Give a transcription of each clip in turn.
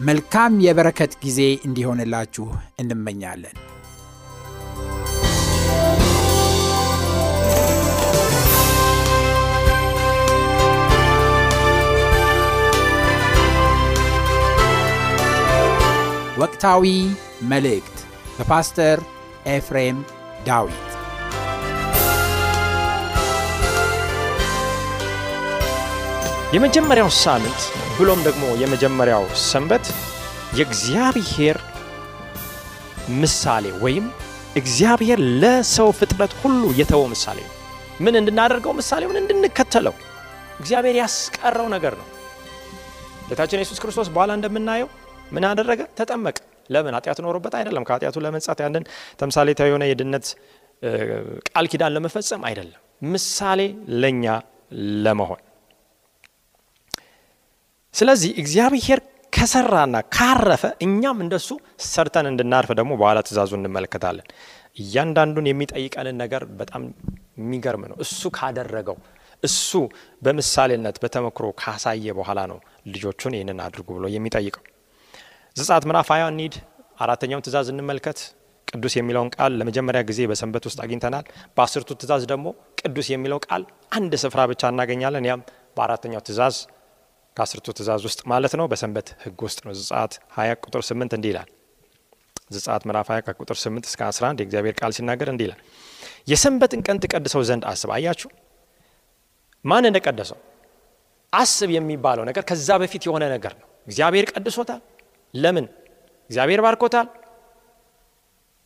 መልካም የበረከት ጊዜ እንዲሆንላችሁ እንመኛለን። ወቅታዊ መልእክት በፓስተር ኤፍሬም ዳዊት የመጀመሪያው ሳምንት ብሎም ደግሞ የመጀመሪያው ሰንበት የእግዚአብሔር ምሳሌ ወይም እግዚአብሔር ለሰው ፍጥረት ሁሉ የተወው ምሳሌ ነው። ምን እንድናደርገው ምሳሌውን እንድንከተለው እግዚአብሔር ያስቀረው ነገር ነው። ጌታችን ኢየሱስ ክርስቶስ በኋላ እንደምናየው ምን አደረገ? ተጠመቀ። ለምን? ኃጢአቱ ኖሮበት አይደለም። ከኃጢአቱ ለመንጻት ያንን ተምሳሌታዊ የሆነ የድነት ቃል ኪዳን ለመፈጸም አይደለም። ምሳሌ ለእኛ ለመሆን ስለዚህ እግዚአብሔር ከሰራና ካረፈ እኛም እንደሱ ሰርተን እንድናርፍ ደግሞ በኋላ ትእዛዙ እንመለከታለን። እያንዳንዱን የሚጠይቀንን ነገር በጣም የሚገርም ነው። እሱ ካደረገው እሱ በምሳሌነት በተመክሮ ካሳየ በኋላ ነው ልጆቹን ይህንን አድርጉ ብሎ የሚጠይቀው። ዘጸአት ምዕራፍ ሃያ እንሂድ። አራተኛውን ትእዛዝ እንመልከት። ቅዱስ የሚለውን ቃል ለመጀመሪያ ጊዜ በሰንበት ውስጥ አግኝተናል። በአስርቱ ትእዛዝ ደግሞ ቅዱስ የሚለው ቃል አንድ ስፍራ ብቻ እናገኛለን። ያም በአራተኛው ትእዛዝ ከአስርቱ ትእዛዝ ውስጥ ማለት ነው። በሰንበት ሕግ ውስጥ ነው። ዘጸአት 20 ቁጥር 8 እንዲህ ይላል። ዘጸአት ምዕራፍ 20 ከቁጥር 8 እስከ 11 የእግዚአብሔር ቃል ሲናገር እንዲህ ይላል። የሰንበትን ቀን ትቀድሰው ዘንድ አስብ። አያችሁ ማን እንደቀደሰው አስብ የሚባለው ነገር ከዛ በፊት የሆነ ነገር ነው። እግዚአብሔር ቀድሶታል። ለምን? እግዚአብሔር ባርኮታል።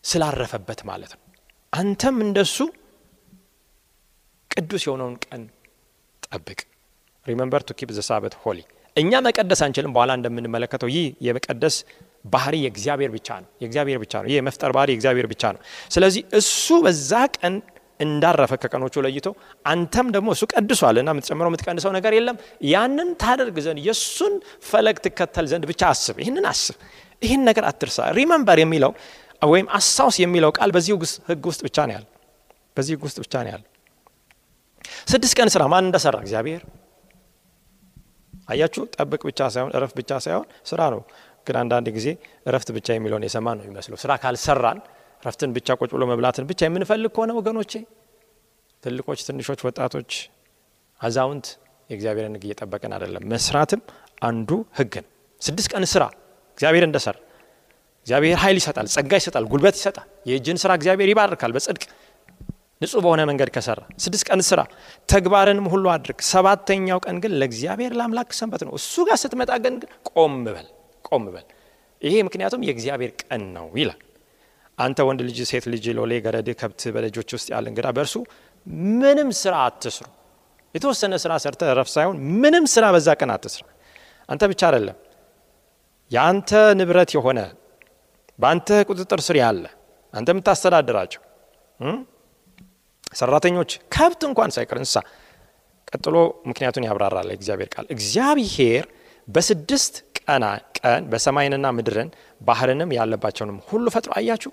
ስላረፈበት ማለት ነው። አንተም እንደሱ ቅዱስ የሆነውን ቀን ጠብቅ። Remember to keep the Sabbath holy። እኛ መቀደስ አንችልም። በኋላ እንደምንመለከተው ይህ የመቀደስ ባህሪ የእግዚአብሔር ብቻ ነው። የእግዚአብሔር ብቻ ነው። ይህ የመፍጠር ባህሪ የእግዚአብሔር ብቻ ነው። ስለዚህ እሱ በዛ ቀን እንዳረፈ ከቀኖቹ ለይቶ አንተም ደግሞ እሱ ቀድሷል እና የምትጨምረው የምትቀንሰው ነገር የለም። ያንን ታደርግ ዘንድ የእሱን ፈለግ ትከተል ዘንድ ብቻ አስብ። ይህንን አስብ። ይህን ነገር አትርሳ። Remember የሚለው ወይም አስታውስ የሚለው ቃል በዚህ ህግ ውስጥ ብቻ ነው ያለ። በዚህ ህግ ውስጥ ብቻ ነው ያለ። ስድስት ቀን ስራ ማን እንደሰራ እግዚአብሔር አያችሁ። ጠብቅ ብቻ ሳይሆን እረፍት ብቻ ሳይሆን ስራ ነው። ግን አንዳንድ ጊዜ እረፍት ብቻ የሚለውን የሰማ ነው የሚመስለው። ስራ ካልሰራን እረፍትን ብቻ ቁጭ ብሎ መብላትን ብቻ የምንፈልግ ከሆነ ወገኖቼ፣ ትልቆች፣ ትንሾች፣ ወጣቶች፣ አዛውንት የእግዚአብሔርን ህግ እየጠበቅን አይደለም። መስራትም አንዱ ህግ ነው። ስድስት ቀን ስራ እግዚአብሔር እንደሰራ እግዚአብሔር ኃይል ይሰጣል፣ ጸጋ ይሰጣል፣ ጉልበት ይሰጣል። የእጅን ስራ እግዚአብሔር ይባርካል በጽድቅ ንጹህ በሆነ መንገድ ከሰራ ስድስት ቀን ስራ ተግባርንም ሁሉ አድርግ። ሰባተኛው ቀን ግን ለእግዚአብሔር ለአምላክ ሰንበት ነው። እሱ ጋር ስትመጣ ግን ቆም በል ቆም በል። ይሄ ምክንያቱም የእግዚአብሔር ቀን ነው ይላል። አንተ ወንድ ልጅ፣ ሴት ልጅ፣ ሎሌ፣ ገረድ፣ ከብት በደጆች ውስጥ ያለ እንግዳ በእርሱ ምንም ስራ አትስሩ። የተወሰነ ስራ ሰርተ ረፍ ሳይሆን ምንም ስራ በዛ ቀን አትስራ። አንተ ብቻ አይደለም የአንተ ንብረት የሆነ በአንተ ቁጥጥር ስር ያለ አንተ የምታስተዳድራቸው ሰራተኞች ከብት እንኳን ሳይቀር እንስሳ። ቀጥሎ ምክንያቱን ያብራራል እግዚአብሔር ቃል። እግዚአብሔር በስድስት ቀና ቀን በሰማይንና ምድርን ባህርንም ያለባቸውንም ሁሉ ፈጥሮ አያችሁ።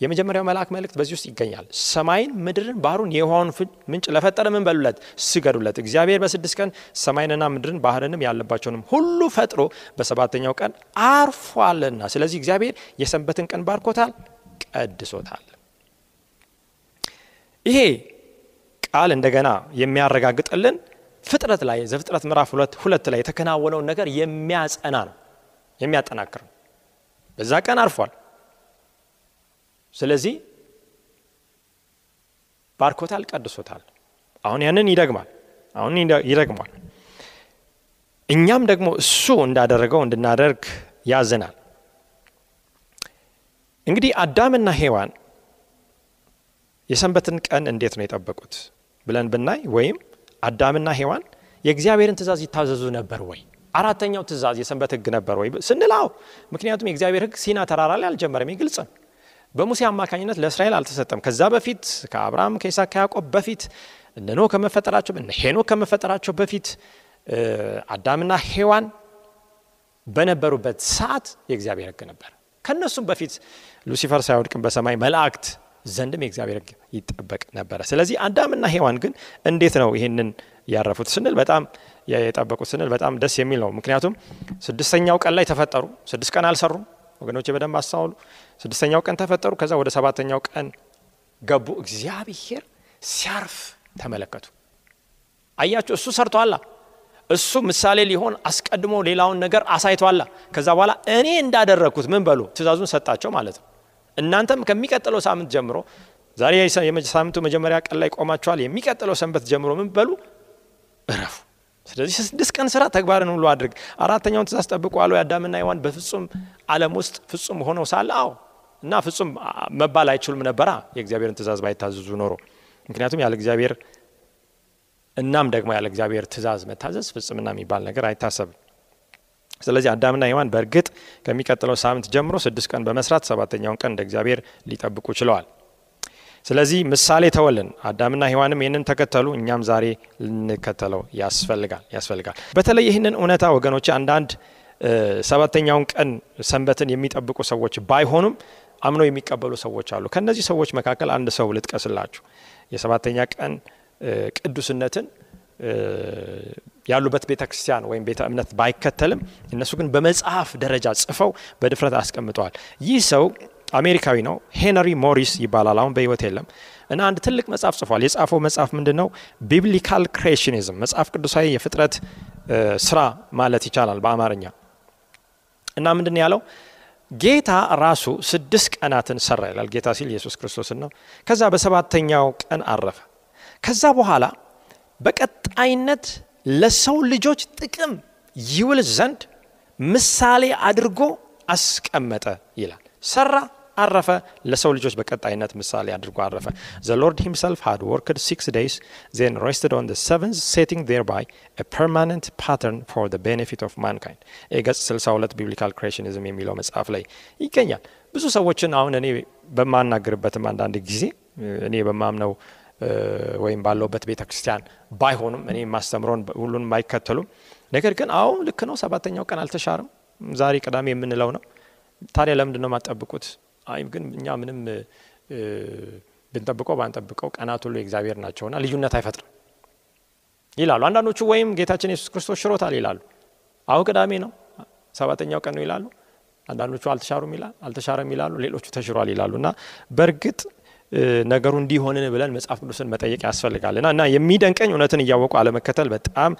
የመጀመሪያው መልአክ መልእክት በዚህ ውስጥ ይገኛል። ሰማይን፣ ምድርን፣ ባህሩን፣ የውሃውን ምንጭ ለፈጠረ ምን በሉለት? ስገዱለት። እግዚአብሔር በስድስት ቀን ሰማይንና ምድርን ባህርንም ያለባቸውንም ሁሉ ፈጥሮ በሰባተኛው ቀን አርፏልና፣ ስለዚህ እግዚአብሔር የሰንበትን ቀን ባርኮታል፣ ቀድሶታል። ይሄ ቃል እንደገና የሚያረጋግጥልን ፍጥረት ላይ ዘፍጥረት ምዕራፍ ሁለት ሁለት ላይ የተከናወነውን ነገር የሚያጸና ነው። የሚያጠናክር ነው። በዛ ቀን አርፏል። ስለዚህ ባርኮታል፣ ቀድሶታል። አሁን ያንን ይደግማል። አሁን ይደግሟል። እኛም ደግሞ እሱ እንዳደረገው እንድናደርግ ያዘናል። እንግዲህ አዳምና ሔዋን የሰንበትን ቀን እንዴት ነው የጠበቁት ብለን ብናይ ወይም አዳምና ሔዋን የእግዚአብሔርን ትእዛዝ ይታዘዙ ነበር ወይ? አራተኛው ትእዛዝ የሰንበት ሕግ ነበር ወይ ስንላው፣ ምክንያቱም የእግዚአብሔር ሕግ ሲና ተራራ ላይ አልጀመረም። ግልጽ ነው። በሙሴ አማካኝነት ለእስራኤል አልተሰጠም። ከዛ በፊት ከአብርሃም ከይስሐቅ ከያዕቆብ በፊት እነ ከመፈጠራቸው እነ ሄኖክ ከመፈጠራቸው በፊት አዳምና ሔዋን በነበሩበት ሰዓት የእግዚአብሔር ሕግ ነበር። ከእነሱም በፊት ሉሲፈር ሳይወድቅም በሰማይ መላእክት ዘንድም የእግዚአብሔር ሕግ ይጠበቅ ነበረ። ስለዚህ አዳምና ሔዋን ግን እንዴት ነው ይህንን ያረፉት ስንል በጣም የጠበቁት ስንል በጣም ደስ የሚል ነው። ምክንያቱም ስድስተኛው ቀን ላይ ተፈጠሩ። ስድስት ቀን አልሰሩም ወገኖች፣ በደንብ አስተዋሉ። ስድስተኛው ቀን ተፈጠሩ። ከዛ ወደ ሰባተኛው ቀን ገቡ። እግዚአብሔር ሲያርፍ ተመለከቱ። አያቸው። እሱ ሰርቷላ። እሱ ምሳሌ ሊሆን አስቀድሞ ሌላውን ነገር አሳይቷላ። ከዛ በኋላ እኔ እንዳደረግኩት ምን በሉ ትእዛዙን ሰጣቸው ማለት ነው። እናንተም ከሚቀጥለው ሳምንት ጀምሮ ዛሬ ሳምንቱ መጀመሪያ ቀን ላይ ቆማችኋል። የሚቀጥለው ሰንበት ጀምሮ ምን በሉ እረፉ። ስለዚህ ስድስት ቀን ስራ ተግባርን ሁሉ አድርግ። አራተኛውን ትእዛዝ ጠብቁ አለው። የአዳምና ሔዋን በፍጹም ዓለም ውስጥ ፍጹም ሆነው ሳለ አዎ እና ፍጹም መባል አይችሉም ነበራ የእግዚአብሔርን ትእዛዝ ባይታዘዙ ኖሮ። ምክንያቱም ያለ እግዚአብሔር እናም ደግሞ ያለ እግዚአብሔር ትእዛዝ መታዘዝ ፍጽምና የሚባል ነገር አይታሰብም። ስለዚህ አዳምና ሔዋን በእርግጥ ከሚቀጥለው ሳምንት ጀምሮ ስድስት ቀን በመስራት ሰባተኛውን ቀን እንደ እግዚአብሔር ሊጠብቁ ችለዋል። ስለዚህ ምሳሌ ተወልን። አዳምና ሔዋንም ይህንን ተከተሉ። እኛም ዛሬ ልንከተለው ያስፈልጋል ያስፈልጋል። በተለይ ይህንን እውነታ ወገኖች አንዳንድ ሰባተኛውን ቀን ሰንበትን የሚጠብቁ ሰዎች ባይሆኑም አምነው የሚቀበሉ ሰዎች አሉ። ከእነዚህ ሰዎች መካከል አንድ ሰው ልጥቀስላችሁ። የሰባተኛ ቀን ቅዱስነትን ያሉበት ቤተ ክርስቲያን ወይም ቤተ እምነት ባይከተልም እነሱ ግን በመጽሐፍ ደረጃ ጽፈው በድፍረት አስቀምጠዋል። ይህ ሰው አሜሪካዊ ነው። ሄነሪ ሞሪስ ይባላል። አሁን በሕይወት የለም እና አንድ ትልቅ መጽሐፍ ጽፏል። የጻፈው መጽሐፍ ምንድን ነው? Biblical Creationism መጽሐፍ ቅዱሳዊ የፍጥረት ስራ ማለት ይቻላል በአማርኛ እና ምንድን ያለው? ጌታ ራሱ ስድስት ቀናትን ሰራ ይላል። ጌታ ሲል ኢየሱስ ክርስቶስን ነው። ከዛ በሰባተኛው ቀን አረፈ። ከዛ በኋላ በቀጣይነት ለሰው ልጆች ጥቅም ይውል ዘንድ ምሳሌ አድርጎ አስቀመጠ ይላል። ሰራ፣ አረፈ። ለሰው ልጆች በቀጣይነት ምሳሌ አድርጎ አረፈ። The Lord himself had worked six days then rested on seventh setting thereby permanent pattern for the benefit of mankind ገጽ 62 Biblical Creationism የሚለው መጽሐፍ ላይ ይገኛል። ብዙ ሰዎችን አሁን እኔ በማናገርበትም አንዳንድ ጊዜ እኔ በማምነው ወይም ባለውበት ቤተ ክርስቲያን ባይሆኑም እኔ ማስተምረውን ሁሉንም አይከተሉም። ነገር ግን አዎ ልክ ነው፣ ሰባተኛው ቀን አልተሻርም፣ ዛሬ ቅዳሜ የምንለው ነው። ታዲያ ለምንድን ነው የማጠብቁት? አይ ግን እኛ ምንም ብንጠብቀው ባንጠብቀው ቀናት ሁሉ የእግዚአብሔር ናቸውና ልዩነት አይፈጥርም ይላሉ። አንዳንዶቹ ወይም ጌታችን ኢየሱስ ክርስቶስ ሽሮታል ይላሉ። አሁ ቅዳሜ ነው ሰባተኛው ቀን ነው ይላሉ። አንዳንዶቹ አልተሻሩም ይላል አልተሻረም ይላሉ። ሌሎቹ ተሽሯል ይላሉ። እና በእርግጥ ነገሩ እንዲሆንን ብለን መጽሐፍ ቅዱስን መጠየቅ ያስፈልጋል። እና የሚደንቀኝ እውነትን እያወቁ አለመከተል በጣም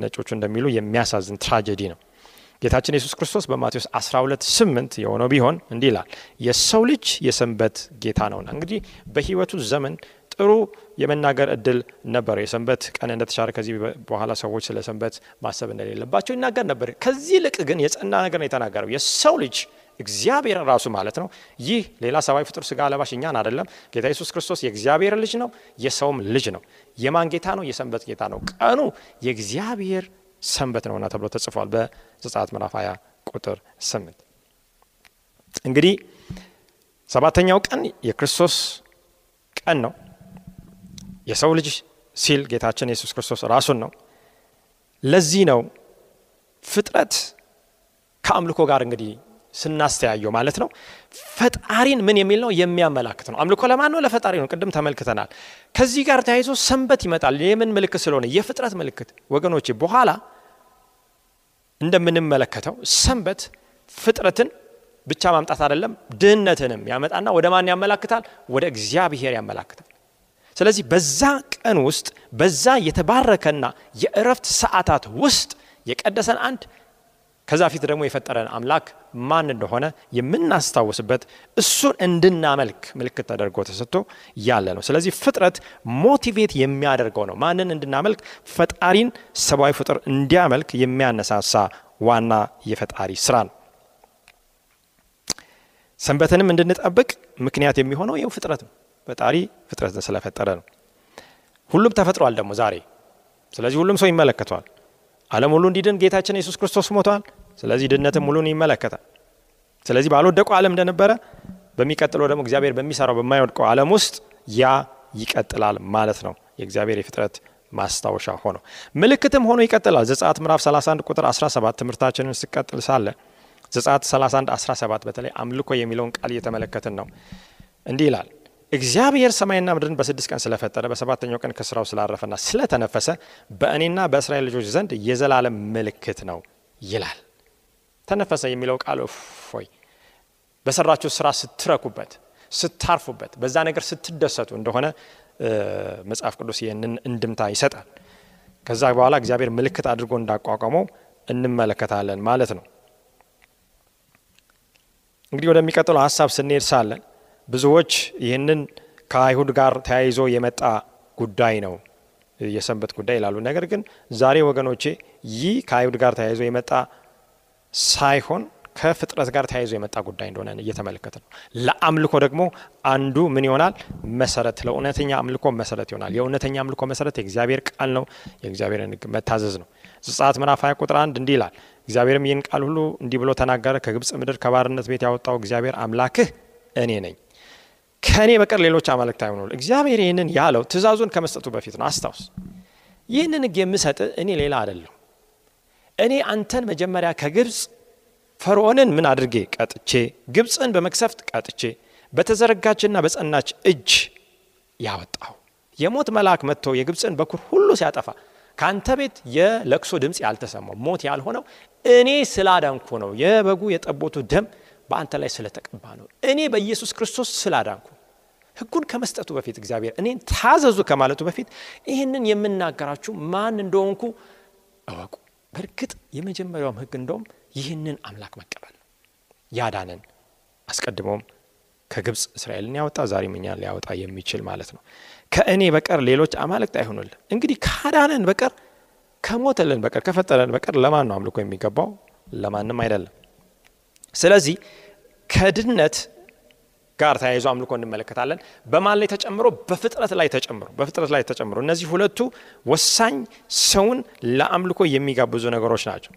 ነጮቹ እንደሚሉ የሚያሳዝን ትራጀዲ ነው። ጌታችን ኢየሱስ ክርስቶስ በማቴዎስ 12 8 የሆነው ቢሆን እንዲህ ይላል፣ የሰው ልጅ የሰንበት ጌታ ነውና። እንግዲህ በሕይወቱ ዘመን ጥሩ የመናገር እድል ነበረው። የሰንበት ቀን እንደተሻረ ከዚህ በኋላ ሰዎች ስለ ሰንበት ማሰብ እንደሌለባቸው ይናገር ነበር። ከዚህ ይልቅ ግን የጸና ነገር ነው የተናገረው። የሰው ልጅ እግዚአብሔር ራሱ ማለት ነው። ይህ ሌላ ሰብአዊ ፍጡር ስጋ ለባሽ እኛን አይደለም። ጌታ ኢየሱስ ክርስቶስ የእግዚአብሔር ልጅ ነው፣ የሰውም ልጅ ነው። የማን ጌታ ነው? የሰንበት ጌታ ነው። ቀኑ የእግዚአብሔር ሰንበት ነውና ተብሎ ተጽፏል በዘጸአት ምዕራፍ 20 ቁጥር 8። እንግዲህ ሰባተኛው ቀን የክርስቶስ ቀን ነው። የሰው ልጅ ሲል ጌታችን ኢየሱስ ክርስቶስ ራሱን ነው። ለዚህ ነው ፍጥረት ከአምልኮ ጋር እንግዲህ ስናስተያየው ማለት ነው ፈጣሪን ምን የሚል ነው የሚያመላክት ነው። አምልኮ ለማን ነው? ለፈጣሪ ነው። ቅድም ተመልክተናል። ከዚህ ጋር ተያይዞ ሰንበት ይመጣል። የምን ምልክት ስለሆነ የፍጥረት ምልክት ወገኖቼ፣ በኋላ እንደምንመለከተው ሰንበት ፍጥረትን ብቻ ማምጣት አይደለም፣ ድህነትንም ያመጣና ወደ ማን ያመላክታል? ወደ እግዚአብሔር ያመላክታል። ስለዚህ በዛ ቀን ውስጥ በዛ የተባረከና የእረፍት ሰዓታት ውስጥ የቀደሰን አንድ ከዛ ፊት ደግሞ የፈጠረን አምላክ ማን እንደሆነ የምናስታውስበት እሱን እንድናመልክ ምልክት ተደርጎ ተሰጥቶ ያለ ነው። ስለዚህ ፍጥረት ሞቲቬት የሚያደርገው ነው። ማንን እንድናመልክ? ፈጣሪን ሰብአዊ ፍጡር እንዲያመልክ የሚያነሳሳ ዋና የፈጣሪ ስራ ነው። ሰንበትንም እንድንጠብቅ ምክንያት የሚሆነው ይኸው ፍጥረት ነው። ፈጣሪ ፍጥረትን ስለፈጠረ ነው። ሁሉም ተፈጥሯል ደግሞ ዛሬ። ስለዚህ ሁሉም ሰው ይመለከተዋል። ዓለም ሁሉ እንዲድን ጌታችን ኢየሱስ ክርስቶስ ሞቷል። ስለዚህ ድነትም ሁሉን ይመለከታል። ስለዚህ ባልወደቀው ዓለም እንደነበረ በሚቀጥለው ደግሞ እግዚአብሔር በሚሰራው በማይወድቀው ዓለም ውስጥ ያ ይቀጥላል ማለት ነው። የእግዚአብሔር የፍጥረት ማስታወሻ ሆኖ ምልክትም ሆኖ ይቀጥላል። ዘጸአት ምዕራፍ 31 ቁጥር 17 ትምህርታችንን ስቀጥል ሳለ ዘጸአት 31 17 በተለይ አምልኮ የሚለውን ቃል እየተመለከትን ነው። እንዲህ ይላል እግዚአብሔር ሰማይና ምድርን በስድስት ቀን ስለፈጠረ በሰባተኛው ቀን ከስራው ስላረፈና ስለተነፈሰ በእኔና በእስራኤል ልጆች ዘንድ የዘላለም ምልክት ነው ይላል። ተነፈሰ የሚለው ቃል እፎይ በሰራችሁ ስራ ስትረኩበት፣ ስታርፉበት፣ በዛ ነገር ስትደሰቱ እንደሆነ መጽሐፍ ቅዱስ ይህንን እንድምታ ይሰጣል። ከዛ በኋላ እግዚአብሔር ምልክት አድርጎ እንዳቋቋመው እንመለከታለን ማለት ነው። እንግዲህ ወደሚቀጥለው ሀሳብ ስንሄድ ሳለን ብዙዎች ይህንን ከአይሁድ ጋር ተያይዞ የመጣ ጉዳይ ነው የሰንበት ጉዳይ ይላሉ። ነገር ግን ዛሬ ወገኖቼ ይህ ከአይሁድ ጋር ተያይዞ የመጣ ሳይሆን ከፍጥረት ጋር ተያይዞ የመጣ ጉዳይ እንደሆነ እየተመለከተ ነው። ለአምልኮ ደግሞ አንዱ ምን ይሆናል? መሰረት፣ ለእውነተኛ አምልኮ መሰረት ይሆናል። የእውነተኛ አምልኮ መሰረት የእግዚአብሔር ቃል ነው፣ የእግዚአብሔርን መታዘዝ ነው። ዘጸአት ምዕራፍ 20 ቁጥር አንድ እንዲህ ይላል፣ እግዚአብሔርም ይህን ቃል ሁሉ እንዲህ ብሎ ተናገረ፣ ከግብፅ ምድር ከባርነት ቤት ያወጣው እግዚአብሔር አምላክህ እኔ ነኝ ከእኔ በቀር ሌሎች አማልክት አይሆኑ። እግዚአብሔር ይህንን ያለው ትእዛዙን ከመስጠቱ በፊት ነው። አስታውስ፣ ይህንን ሕግ የምሰጥ እኔ ሌላ አይደለሁ። እኔ አንተን መጀመሪያ ከግብፅ ፈርዖንን ምን አድርጌ ቀጥቼ፣ ግብፅን በመክሰፍት ቀጥቼ፣ በተዘረጋችና በጸናች እጅ ያወጣው የሞት መልአክ መጥቶ የግብፅን በኩር ሁሉ ሲያጠፋ ከአንተ ቤት የለቅሶ ድምፅ ያልተሰማው ሞት ያልሆነው እኔ ስላዳንኩ ነው። የበጉ የጠቦቱ ደም በአንተ ላይ ስለተቀባ ነው። እኔ በኢየሱስ ክርስቶስ ስላዳንኩ ሕጉን ከመስጠቱ በፊት እግዚአብሔር እኔን ታዘዙ ከማለቱ በፊት ይህንን የምናገራችሁ ማን እንደሆንኩ እወቁ። በእርግጥ የመጀመሪያውም ሕግ እንደውም ይህንን አምላክ መቀበል ያዳነን አስቀድሞም ከግብፅ እስራኤልን ያወጣ ዛሬም እኛን ሊያወጣ የሚችል ማለት ነው። ከእኔ በቀር ሌሎች አማልክት አይሆኑልን። እንግዲህ ካዳነን በቀር ከሞተልን በቀር ከፈጠረን በቀር ለማን ነው አምልኮ የሚገባው? ለማንም አይደለም። ስለዚህ ከድነት ጋር ተያይዞ አምልኮ እንመለከታለን። በማን ላይ ተጨምሮ? በፍጥረት ላይ ተጨምሮ በፍጥረት ላይ ተጨምሮ። እነዚህ ሁለቱ ወሳኝ ሰውን ለአምልኮ የሚጋብዙ ነገሮች ናቸው።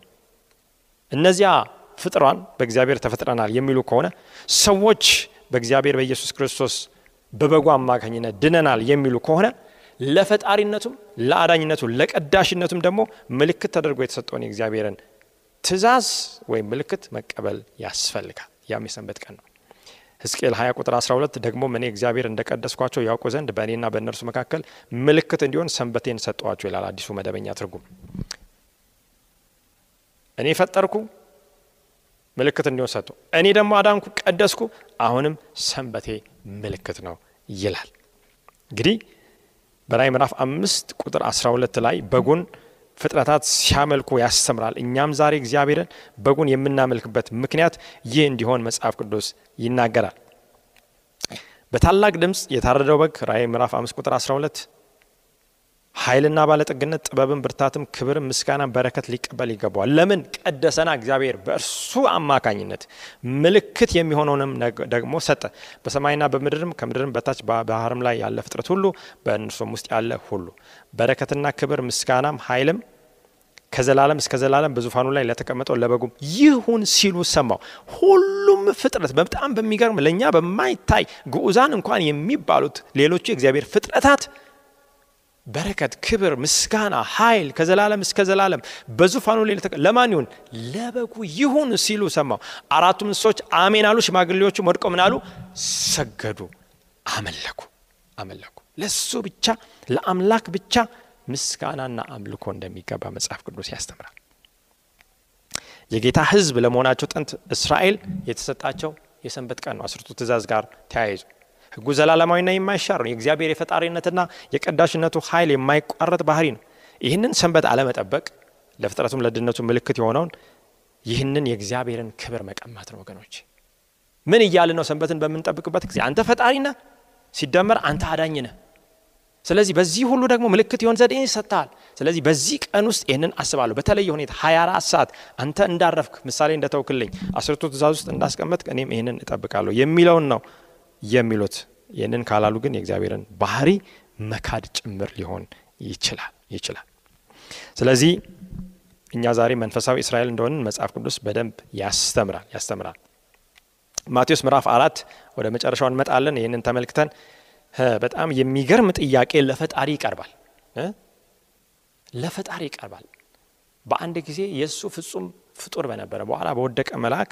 እነዚያ ፍጥሯን በእግዚአብሔር ተፈጥረናል የሚሉ ከሆነ ሰዎች በእግዚአብሔር በኢየሱስ ክርስቶስ በበጉ አማካኝነት ድነናል የሚሉ ከሆነ ለፈጣሪነቱም ለአዳኝነቱም ለቀዳሽነቱም ደግሞ ምልክት ተደርጎ የተሰጠውን የእግዚአብሔርን ትእዛዝ ወይም ምልክት መቀበል ያስፈልጋል። ያም የሰንበት ቀን ነው። ሕዝቅኤል 20 ቁጥር 12 ደግሞ እኔ እግዚአብሔር እንደ ቀደስኳቸው ያውቁ ዘንድ በእኔና በእነርሱ መካከል ምልክት እንዲሆን ሰንበቴን ሰጠዋቸው ይላል አዲሱ መደበኛ ትርጉም። እኔ ፈጠርኩ፣ ምልክት እንዲሆን ሰጡ። እኔ ደግሞ አዳንኩ፣ ቀደስኩ፣ አሁንም ሰንበቴ ምልክት ነው ይላል። እንግዲህ በራዕይ ምዕራፍ አምስት ቁጥር 12 ላይ በጉን ፍጥረታት ሲያመልኩ ያስተምራል። እኛም ዛሬ እግዚአብሔርን በጉን የምናመልክበት ምክንያት ይህ እንዲሆን መጽሐፍ ቅዱስ ይናገራል። በታላቅ ድምፅ የታረደው በግ ራዕይ ምዕራፍ 5 ቁጥር 12 ኃይልና ባለጠግነት፣ ጥበብን፣ ብርታትም፣ ክብርም፣ ምስጋናን፣ በረከት ሊቀበል ይገባዋል። ለምን ቀደሰና እግዚአብሔር በእርሱ አማካኝነት ምልክት የሚሆነውንም ደግሞ ሰጠ። በሰማይና በምድርም ከምድርም በታች በባህርም ላይ ያለ ፍጥረት ሁሉ በእነርሱም ውስጥ ያለ ሁሉ በረከትና ክብር ምስጋናም ኃይልም ከዘላለም እስከ ዘላለም በዙፋኑ ላይ ለተቀመጠው ለበጉም ይሁን ሲሉ ሰማው። ሁሉም ፍጥረት በጣም በሚገርም ለእኛ በማይታይ ግዑዛን እንኳን የሚባሉት ሌሎቹ የእግዚአብሔር ፍጥረታት በረከት፣ ክብር፣ ምስጋና፣ ኃይል ከዘላለም እስከ ዘላለም በዙፋኑ ላይ ለማን ይሁን? ለበጉ ይሁን ሲሉ ሰማው። አራቱም እንስሶች አሜን አሉ። ሽማግሌዎቹም ወድቀው ምን? ሰገዱ፣ አመለኩ አመለኩ። ለሱ ብቻ ለአምላክ ብቻ ምስጋናና አምልኮ እንደሚገባ መጽሐፍ ቅዱስ ያስተምራል። የጌታ ሕዝብ ለመሆናቸው ጥንት እስራኤል የተሰጣቸው የሰንበት ቀን ነው። አስርቱ ትእዛዝ ጋር ተያይዙ ሕጉ ዘላለማዊና የማይሻር ነው። የእግዚአብሔር የፈጣሪነትና የቀዳሽነቱ ኃይል የማይቋረጥ ባህሪ ነው። ይህንን ሰንበት አለመጠበቅ ለፍጥረቱም ለድነቱ ምልክት የሆነውን ይህንን የእግዚአብሔርን ክብር መቀማት ነው ወገኖች። ምን እያልን ነው? ሰንበትን በምንጠብቅበት ጊዜ አንተ ፈጣሪ ነህ፣ ሲደመር አንተ አዳኝ ነህ። ስለዚህ በዚህ ሁሉ ደግሞ ምልክት ይሆን ዘዴ ይሰጥሃል። ስለዚህ በዚህ ቀን ውስጥ ይህንን አስባለሁ። በተለየ ሁኔታ 24 ሰዓት አንተ እንዳረፍክ ምሳሌ እንደተውክልኝ አስርቱ ትእዛዝ ውስጥ እንዳስቀመጥክ እኔም ይህንን እጠብቃለሁ የሚለውን ነው የሚሉት። ይህንን ካላሉ ግን የእግዚአብሔርን ባህሪ መካድ ጭምር ሊሆን ይችላል ይችላል። ስለዚህ እኛ ዛሬ መንፈሳዊ እስራኤል እንደሆንን መጽሐፍ ቅዱስ በደንብ ያስተምራል ያስተምራል። ማቴዎስ ምዕራፍ አራት ወደ መጨረሻው እንመጣለን። ይህንን ተመልክተን በጣም የሚገርም ጥያቄ ለፈጣሪ ይቀርባል ለፈጣሪ ይቀርባል። በአንድ ጊዜ የእሱ ፍጹም ፍጡር በነበረ በኋላ በወደቀ መልአክ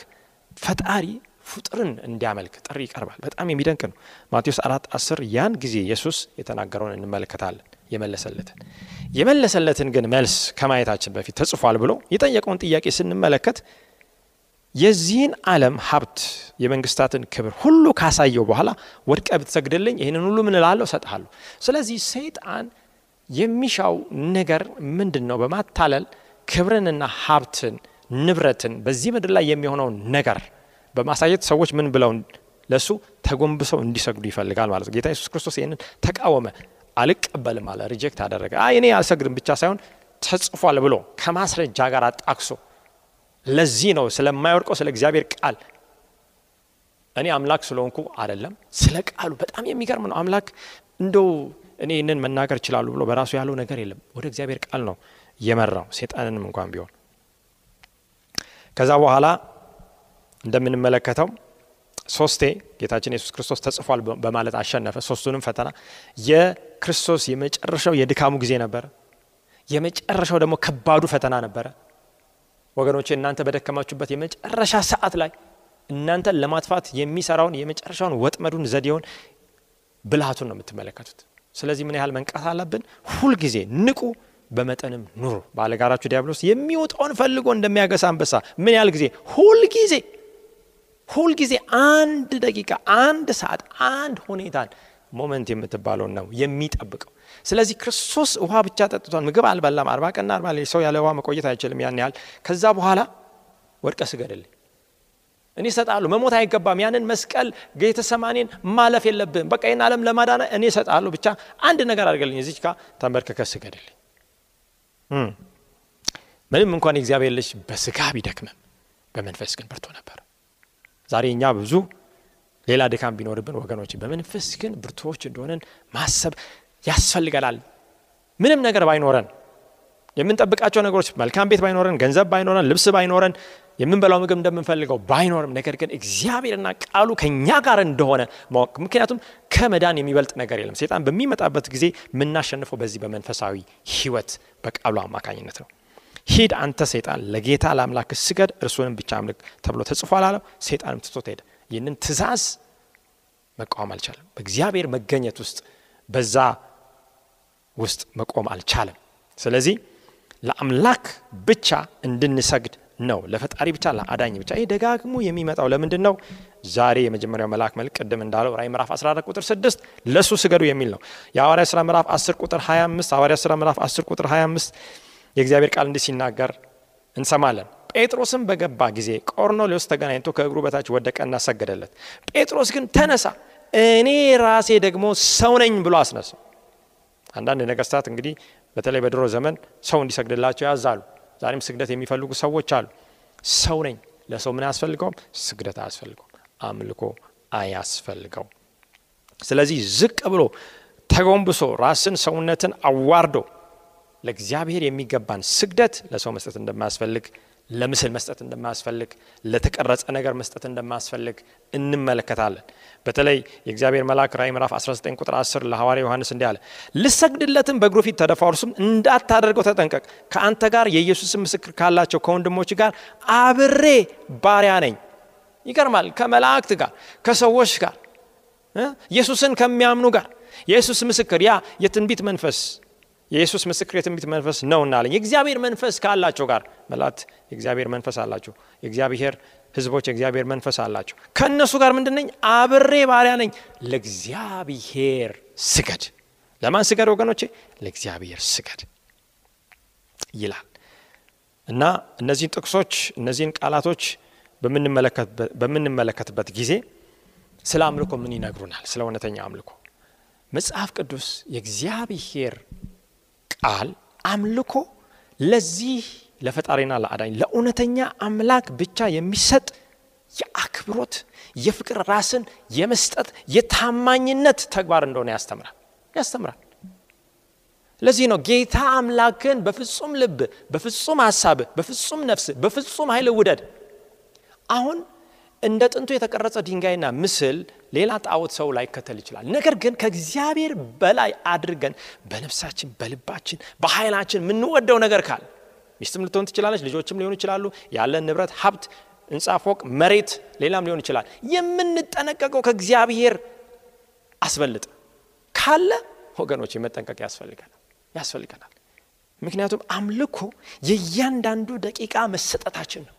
ፈጣሪ ፍጡርን እንዲያመልክ ጥሪ ይቀርባል። በጣም የሚደንቅ ነው። ማቴዎስ አራት አስር ያን ጊዜ ኢየሱስ የተናገረውን እንመለከታለን። የመለሰለትን የመለሰለትን ግን መልስ ከማየታችን በፊት ተጽፏል ብሎ የጠየቀውን ጥያቄ ስንመለከት የዚህን ዓለም ሀብት የመንግስታትን ክብር ሁሉ ካሳየው በኋላ ወድቀ ብትሰግድልኝ ይህንን ሁሉ ምን እላለሁ እሰጥሃለሁ። ስለዚህ ሰይጣን የሚሻው ነገር ምንድን ነው? በማታለል ክብርንና ሀብትን ንብረትን በዚህ ምድር ላይ የሚሆነውን ነገር በማሳየት ሰዎች ምን ብለው ለእሱ ተጎንብሰው እንዲሰግዱ ይፈልጋል ማለት ነው። ጌታ ኢየሱስ ክርስቶስ ይህንን ተቃወመ። አልቀበልም አለ። ሪጀክት አደረገ። እኔ አልሰግድም ብቻ ሳይሆን ተጽፏል ብሎ ከማስረጃ ጋር አጣቅሶ ለዚህ ነው ስለማይወድቀው ስለ እግዚአብሔር ቃል እኔ አምላክ ስለሆንኩ አይደለም፣ ስለ ቃሉ በጣም የሚገርም ነው። አምላክ እንደው እኔ ይህንን መናገር ይችላሉ ብሎ በራሱ ያለው ነገር የለም። ወደ እግዚአብሔር ቃል ነው የመራው ሴጣንንም እንኳን ቢሆን። ከዛ በኋላ እንደምንመለከተው ሶስቴ ጌታችን ኢየሱስ ክርስቶስ ተጽፏል በማለት አሸነፈ። ሶስቱንም ፈተና የክርስቶስ የመጨረሻው የድካሙ ጊዜ ነበረ። የመጨረሻው ደግሞ ከባዱ ፈተና ነበረ። ወገኖቼ እናንተ በደከማችሁበት የመጨረሻ ሰዓት ላይ እናንተን ለማጥፋት የሚሰራውን የመጨረሻውን ወጥመዱን፣ ዘዴውን፣ ብልሃቱን ነው የምትመለከቱት። ስለዚህ ምን ያህል መንቃት አለብን? ሁልጊዜ ንቁ፣ በመጠንም ኑሩ። ባለጋራችሁ ዲያብሎስ የሚወጣውን ፈልጎ እንደሚያገሳ አንበሳ ምን ያህል ጊዜ? ሁልጊዜ ሁልጊዜ አንድ ደቂቃ፣ አንድ ሰዓት፣ አንድ ሁኔታን moment የምትባለውን ነው የሚጠብቀው። ስለዚህ ክርስቶስ ውሃ ብቻ ጠጥቷል፣ ምግብ አልበላም። አርባ ቀንና አርባ ሰው ያለ ውሃ መቆየት አይችልም። ያን ያህል ከዛ በኋላ ወድቀህ ስገድልኝ እኔ እሰጥሃለሁ። መሞት አይገባም። ያንን መስቀል ጌተሰማኔን ማለፍ የለብህም። በቃ ይህን ዓለም ለማዳን እኔ እሰጥሃለሁ። ብቻ አንድ ነገር አድርገልኝ፣ እዚች ጋ ተንበርክከህ ስገድልኝ። ምንም እንኳን የእግዚአብሔር ልጅ በስጋ ቢደክምም በመንፈስ ግን ብርቱ ነበር። ዛሬ እኛ ብዙ ሌላ ድካም ቢኖርብን ወገኖች በመንፈስ ግን ብርቱዎች እንደሆነን ማሰብ ያስፈልገናል። ምንም ነገር ባይኖረን የምንጠብቃቸው ነገሮች መልካም ቤት ባይኖረን፣ ገንዘብ ባይኖረን፣ ልብስ ባይኖረን፣ የምንበላው ምግብ እንደምንፈልገው ባይኖርም ነገር ግን እግዚአብሔርና ቃሉ ከእኛ ጋር እንደሆነ ማወቅ። ምክንያቱም ከመዳን የሚበልጥ ነገር የለም። ሴጣን በሚመጣበት ጊዜ የምናሸንፈው በዚህ በመንፈሳዊ ሕይወት በቃሉ አማካኝነት ነው። ሂድ አንተ ሰይጣን ለጌታ ለአምላክ ስገድ እርሱንም ብቻ አምልክ ተብሎ ተጽፏል አለው። ሰይጣንም ትቶት ሄደ። ይህንን ትእዛዝ መቃወም አልቻለም። በእግዚአብሔር መገኘት ውስጥ በዛ ውስጥ መቆም አልቻለም። ስለዚህ ለአምላክ ብቻ እንድንሰግድ ነው። ለፈጣሪ ብቻ ለአዳኝ ብቻ። ይህ ደጋግሞ የሚመጣው ለምንድን ነው? ዛሬ የመጀመሪያው መልአክ መልክ ቅድም እንዳለው ራእይ ምዕራፍ 14 ቁጥር 6 ለእሱ ስገዱ የሚል ነው። የሐዋርያ ሥራ ምዕራፍ 10 ቁጥር 25 ሐዋርያ ሥራ ምዕራፍ 10 ቁጥር 25 የእግዚአብሔር ቃል እንዲህ ሲናገር እንሰማለን። ጴጥሮስም በገባ ጊዜ ቆርኔሌዎስ ተገናኝቶ ከእግሩ በታች ወደቀና ሰገደለት። ጴጥሮስ ግን ተነሳ፣ እኔ ራሴ ደግሞ ሰው ነኝ ብሎ አስነሳው። አንዳንድ ነገስታት እንግዲህ በተለይ በድሮ ዘመን ሰው እንዲሰግድላቸው ያዛሉ። ዛሬም ስግደት የሚፈልጉ ሰዎች አሉ። ሰው ነኝ። ለሰው ምን አያስፈልገውም? ስግደት አያስፈልገውም። አምልኮ አያስፈልገውም። ስለዚህ ዝቅ ብሎ ተጎንብሶ ራስን ሰውነትን አዋርዶ ለእግዚአብሔር የሚገባን ስግደት ለሰው መስጠት እንደማያስፈልግ ለምስል መስጠት እንደማያስፈልግ ለተቀረጸ ነገር መስጠት እንደማያስፈልግ እንመለከታለን። በተለይ የእግዚአብሔር መልአክ ራእይ ምዕራፍ 19 ቁጥር 10 ለሐዋርያ ዮሐንስ እንዲህ አለ፣ ልሰግድለትም በእግሩ ፊት ተደፋ፣ እርሱም እንዳታደርገው ተጠንቀቅ፣ ከአንተ ጋር የኢየሱስን ምስክር ካላቸው ከወንድሞች ጋር አብሬ ባሪያ ነኝ። ይገርማል። ከመላእክት ጋር ከሰዎች ጋር ኢየሱስን ከሚያምኑ ጋር የኢየሱስ ምስክር ያ የትንቢት መንፈስ የኢየሱስ ምስክር የትንቢት መንፈስ ነው እናለኝ። የእግዚአብሔር መንፈስ ካላቸው ጋር መላእክት የእግዚአብሔር መንፈስ አላቸው። የእግዚአብሔር ሕዝቦች የእግዚአብሔር መንፈስ አላቸው። ከእነሱ ጋር ምንድን? አብሬ ባሪያ ነኝ። ለእግዚአብሔር ስገድ። ለማን ስገድ ወገኖቼ? ለእግዚአብሔር ስገድ ይላል። እና እነዚህን ጥቅሶች እነዚህን ቃላቶች በምንመለከትበት ጊዜ ስለ አምልኮ ምን ይነግሩናል? ስለ እውነተኛ አምልኮ መጽሐፍ ቅዱስ የእግዚአብሔር ቃል አምልኮ ለዚህ ለፈጣሪና ለአዳኝ ለእውነተኛ አምላክ ብቻ የሚሰጥ የአክብሮት የፍቅር ራስን የመስጠት የታማኝነት ተግባር እንደሆነ ያስተምራል ያስተምራል። ለዚህ ነው ጌታ አምላክን በፍጹም ልብ፣ በፍጹም ሀሳብ፣ በፍጹም ነፍስ፣ በፍጹም ኃይል ውደድ። አሁን እንደ ጥንቱ የተቀረጸ ድንጋይና ምስል ሌላ ጣዖት ሰው ላይከተል ይችላል። ነገር ግን ከእግዚአብሔር በላይ አድርገን በነፍሳችን፣ በልባችን፣ በኃይላችን የምንወደው ነገር ካለ ሚስትም ልትሆን ትችላለች፣ ልጆችም ሊሆኑ ይችላሉ፣ ያለን ንብረት፣ ሀብት፣ ህንፃ፣ ፎቅ፣ መሬት፣ ሌላም ሊሆን ይችላል። የምንጠነቀቀው ከእግዚአብሔር አስበልጥ ካለ ወገኖች መጠንቀቅ ያስፈልገናል ያስፈልገናል። ምክንያቱም አምልኮ የእያንዳንዱ ደቂቃ መሰጠታችን ነው።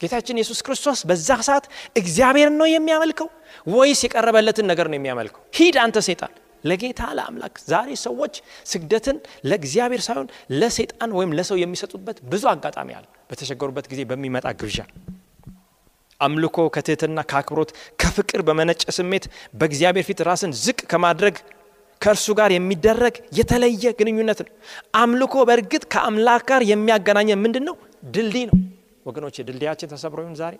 ጌታችን ኢየሱስ ክርስቶስ በዛ ሰዓት እግዚአብሔርን ነው የሚያመልከው ወይስ የቀረበለትን ነገር ነው የሚያመልከው? ሂድ አንተ ሰይጣን ለጌታ ለአምላክ። ዛሬ ሰዎች ስግደትን ለእግዚአብሔር ሳይሆን ለሰይጣን ወይም ለሰው የሚሰጡበት ብዙ አጋጣሚ አለ። በተቸገሩበት ጊዜ በሚመጣ ግብዣ አምልኮ ከትህትና ከአክብሮት ከፍቅር በመነጨ ስሜት በእግዚአብሔር ፊት ራስን ዝቅ ከማድረግ ከእርሱ ጋር የሚደረግ የተለየ ግንኙነት ነው። አምልኮ በእርግጥ ከአምላክ ጋር የሚያገናኘን ምንድን ነው? ድልድይ ነው። ወገኖች ድልድያችን ተሰብሮ ይሁን ዛሬ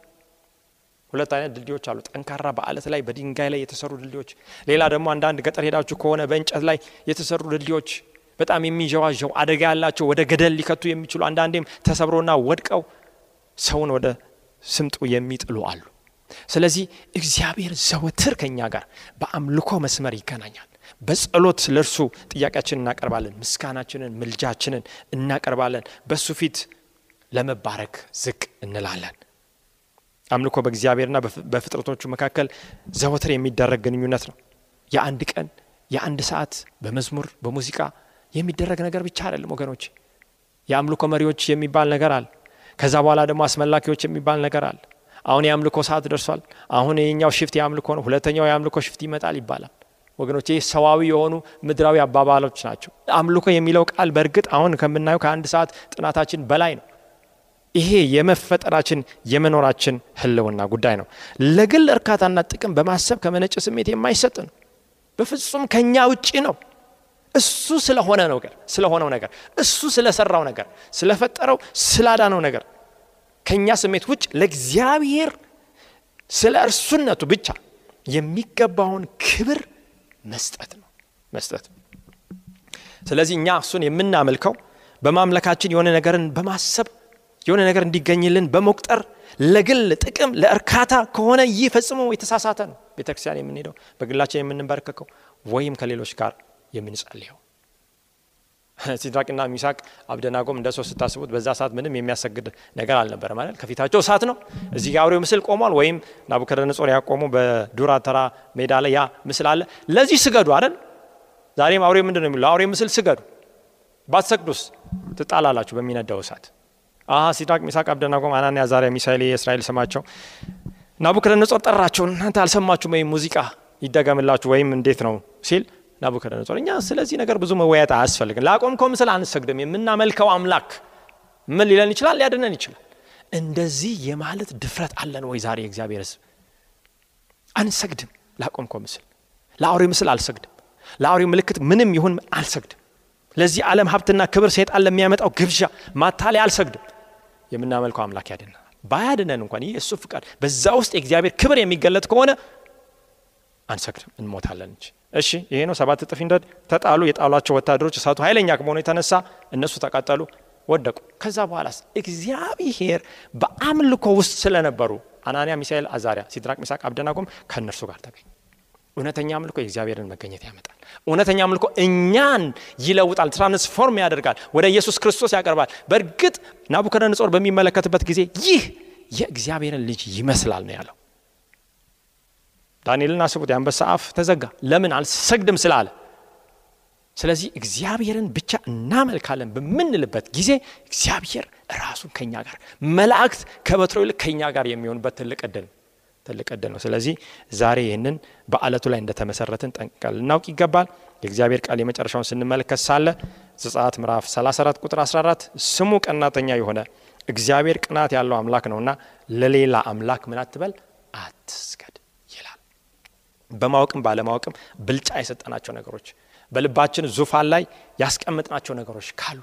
ሁለት አይነት ድልድዮች አሉ። ጠንካራ በአለት ላይ በድንጋይ ላይ የተሰሩ ድልድዮች፣ ሌላ ደግሞ አንዳንድ ገጠር ሄዳችሁ ከሆነ በእንጨት ላይ የተሰሩ ድልድዮች በጣም የሚዣዋዣው አደጋ ያላቸው ወደ ገደል ሊከቱ የሚችሉ አንዳንዴም ተሰብሮና ወድቀው ሰውን ወደ ስምጡ የሚጥሉ አሉ። ስለዚህ እግዚአብሔር ዘወትር ከኛ ጋር በአምልኮ መስመር ይገናኛል። በጸሎት ለእርሱ ጥያቄያችንን እናቀርባለን። ምስጋናችንን፣ ምልጃችንን እናቀርባለን። በእሱ ፊት ለመባረክ ዝቅ እንላለን። አምልኮ በእግዚአብሔርና በፍጥረቶቹ መካከል ዘወትር የሚደረግ ግንኙነት ነው። የአንድ ቀን የአንድ ሰዓት በመዝሙር በሙዚቃ የሚደረግ ነገር ብቻ አይደለም ወገኖች። የአምልኮ መሪዎች የሚባል ነገር አለ። ከዛ በኋላ ደግሞ አስመላኪዎች የሚባል ነገር አለ። አሁን የአምልኮ ሰዓት ደርሷል። አሁን የኛው shift የአምልኮ ነው፣ ሁለተኛው የአምልኮ shift ይመጣል ይባላል። ወገኖች ይህ ሰዋዊ የሆኑ ምድራዊ አባባሎች ናቸው። አምልኮ የሚለው ቃል በእርግጥ አሁን ከምናየው ከአንድ ሰዓት ጥናታችን በላይ ነው። ይሄ የመፈጠራችን የመኖራችን ህልውና ጉዳይ ነው። ለግል እርካታና ጥቅም በማሰብ ከመነጨ ስሜት የማይሰጥ ነው። በፍጹም ከኛ ውጪ ነው። እሱ ስለሆነ ነገር ስለሆነው ነገር እሱ ስለሰራው ነገር ስለፈጠረው ስላዳነው ነገር ከኛ ስሜት ውጭ ለእግዚአብሔር ስለ እርሱነቱ ብቻ የሚገባውን ክብር መስጠት ነው መስጠት። ስለዚህ እኛ እሱን የምናመልከው በማምለካችን የሆነ ነገርን በማሰብ የሆነ ነገር እንዲገኝልን በመቁጠር ለግል ጥቅም ለእርካታ ከሆነ ይህ ፈጽሞ የተሳሳተ ነው። ቤተ ክርስቲያን የምንሄደው በግላችን የምንበረከከው ወይም ከሌሎች ጋር የምንጸልየው። ሲድራቅና ሚሳቅ አብደናጎም እንደ ሰው ስታስቡት በዛ ሰዓት ምንም የሚያሰግድ ነገር አልነበረ ማለት ከፊታቸው እሳት ነው። እዚህ ጋር አውሬው ምስል ቆሟል። ወይም ናቡከደነጾር ያቆሙ በዱራ ተራ ሜዳ ላይ ያ ምስል አለ። ለዚህ ስገዱ አይደል? ዛሬም አውሬ ምንድን ነው የሚሉ ለአውሬ ምስል ስገዱ፣ ባትሰግዱስ ትጣላላችሁ በሚነዳው እሳት። ሲድራቅ ሚሳቅ አብደናጎም አናንያ አዛርያ ሚሳኤል የእስራኤል ስማቸው ናቡከደነጾር ጠራቸው። እናንተ አልሰማችሁም ወይም ሙዚቃ ይደገምላችሁ ወይም እንዴት ነው ሲል ናቡከደነጾር እኛ ስለዚህ ነገር ብዙ መወያየት አያስፈልግም። ላቆምከው ምስል አንሰግድም። የምናመልከው አምላክ ምን ሊለን ይችላል? ሊያድነን ይችላል። እንደዚህ የማለት ድፍረት አለን ወይ ዛሬ? የእግዚአብሔር ሕዝብ አንሰግድም። ላቆምከው ምስል፣ ለአውሬ ምስል አልሰግድም። ለአውሬ ምልክት ምንም ይሁን አልሰግድም። ለዚህ ዓለም ሀብትና ክብር ሰይጣን ለሚያመጣው ግብዣ ማታለያ አልሰግድም። የምናመልከው አምላክ ያድነናል። ባያድነን እንኳን ይህ እሱ ፍቃድ፣ በዛ ውስጥ የእግዚአብሔር ክብር የሚገለጥ ከሆነ አንሰግድም፣ እንሞታለን እንጂ እሺ ይሄ ነው። ሰባት እጥፍ እንደድ ተጣሉ። የጣሏቸው ወታደሮች እሳቱ ኃይለኛ ከመሆኑ የተነሳ እነሱ ተቃጠሉ፣ ወደቁ። ከዛ በኋላስ እግዚአብሔር በአምልኮ ውስጥ ስለነበሩ አናንያ፣ ሚሳኤል፣ አዛሪያ፣ ሲድራቅ፣ ሚሳቅ፣ አብደናጎም ከእነርሱ ጋር ተገኙ። እውነተኛ አምልኮ የእግዚአብሔርን መገኘት ያመጣል። እውነተኛ አምልኮ እኛን ይለውጣል፣ ትራንስፎርም ያደርጋል፣ ወደ ኢየሱስ ክርስቶስ ያቀርባል። በእርግጥ ናቡከደነጾር በሚመለከትበት ጊዜ ይህ የእግዚአብሔርን ልጅ ይመስላል ነው ያለው። ዳንኤልን አስቡት፣ የአንበሳ አፍ ተዘጋ። ለምን? አልሰግድም ስላለ። ስለዚህ እግዚአብሔርን ብቻ እናመልካለን በምንልበት ጊዜ እግዚአብሔር ራሱን ከኛ ጋር መላእክት ከበትሮ ይልቅ ከኛ ጋር የሚሆኑበት ትልቅ እድል ትልቅ እድል ነው። ስለዚህ ዛሬ ይህንን በአለቱ ላይ እንደተመሰረትን ጠንቅቀን ልናውቅ ይገባል። የእግዚአብሔር ቃል የመጨረሻውን ስንመለከት ሳለ ዘጸአት ምዕራፍ 34 ቁጥር 14 ስሙ ቀናተኛ የሆነ እግዚአብሔር ቅናት ያለው አምላክ ነውና ለሌላ አምላክ ምን አትበል አትስገድ ይላል። በማወቅም ባለማወቅም ብልጫ የሰጠናቸው ነገሮች በልባችን ዙፋን ላይ ያስቀምጥናቸው ነገሮች ካሉ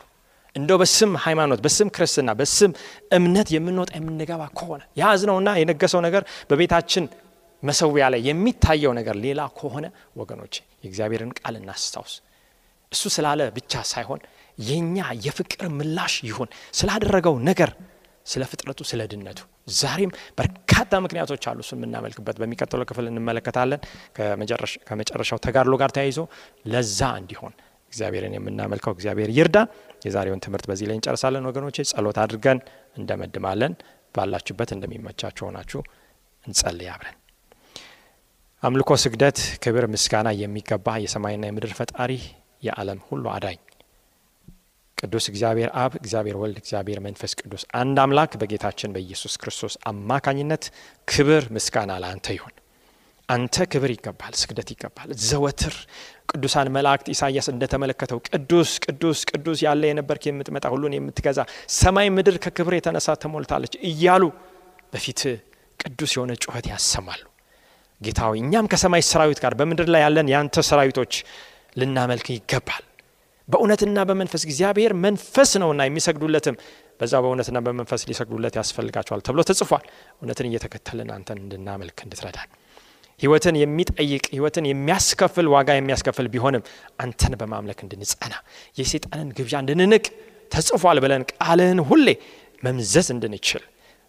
እንደው በስም ሃይማኖት በስም ክርስትና በስም እምነት የምንወጣ የምንገባ ከሆነ የያዝነውና የነገሰው ነገር በቤታችን መሰዊያ ላይ የሚታየው ነገር ሌላ ከሆነ ወገኖች የእግዚአብሔርን ቃል እናስታውስ። እሱ ስላለ ብቻ ሳይሆን የኛ የፍቅር ምላሽ ይሁን ስላደረገው ነገር ስለ ፍጥረቱ ስለ ድነቱ። ዛሬም በርካታ ምክንያቶች አሉ እሱን የምናመልክበት። በሚቀጥለው ክፍል እንመለከታለን። ከመጨረሻው ተጋድሎ ጋር ተያይዞ ለዛ እንዲሆን እግዚአብሔርን የምናመልከው። እግዚአብሔር ይርዳን የዛሬውን ትምህርት በዚህ ላይ እንጨርሳለን ወገኖቼ። ጸሎት አድርገን እንደመድማለን። ባላችሁበት እንደሚመቻችሁ ሆናችሁ እንጸልይ አብረን። አምልኮ ስግደት ክብር ምስጋና የሚገባ የሰማይና የምድር ፈጣሪ የዓለም ሁሉ አዳኝ። ቅዱስ እግዚአብሔር አብ እግዚአብሔር ወልድ እግዚአብሔር መንፈስ ቅዱስ አንድ አምላክ በጌታችን በኢየሱስ ክርስቶስ አማካኝነት ክብር ምስጋና ለአንተ ይሁን አንተ ክብር ይገባል ስግደት ይገባል። ዘወትር ቅዱሳን መላእክት ኢሳያስ እንደተመለከተው ቅዱስ ቅዱስ ቅዱስ ያለ የነበርክ የምትመጣ ሁሉን የምትገዛ ሰማይ ምድር ከክብር የተነሳ ተሞልታለች እያሉ በፊት ቅዱስ የሆነ ጩኸት ያሰማሉ። ጌታዊ እኛም ከሰማይ ሰራዊት ጋር በምድር ላይ ያለን የአንተ ሰራዊቶች ልናመልክ ይገባል። በእውነትና በመንፈስ እግዚአብሔር መንፈስ ነውና የሚሰግዱለትም በዛ በእውነትና በመንፈስ ሊሰግዱለት ያስፈልጋቸዋል ተብሎ ተጽፏል። እውነትን እየተከተልን አንተን እንድናመልክ እንድትረዳን ህይወትን የሚጠይቅ ህይወትን የሚያስከፍል ዋጋ የሚያስከፍል ቢሆንም አንተን በማምለክ እንድንጸና የሴጣንን ግብዣ እንድንንቅ ተጽፏል ብለን ቃልህን ሁሌ መምዘዝ እንድንችል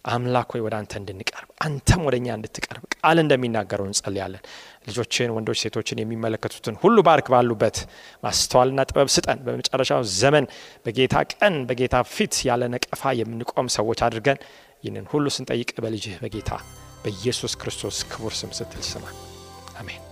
አምላክ ሆይ ወደ አንተ እንድንቀርብ አንተም ወደ እኛ እንድትቀርብ ቃል እንደሚናገረው እንጸልያለን። ልጆችን ወንዶች ሴቶችን የሚመለከቱትን ሁሉ ባርክ ባሉበት ማስተዋልና ጥበብ ስጠን። በመጨረሻው ዘመን በጌታ ቀን በጌታ ፊት ያለ ነቀፋ የምንቆም ሰዎች አድርገን ይህንን ሁሉ ስንጠይቅ በልጅህ በጌታ በኢየሱስ ክርስቶስ ክቡር ስም ስትል ስማ አሜን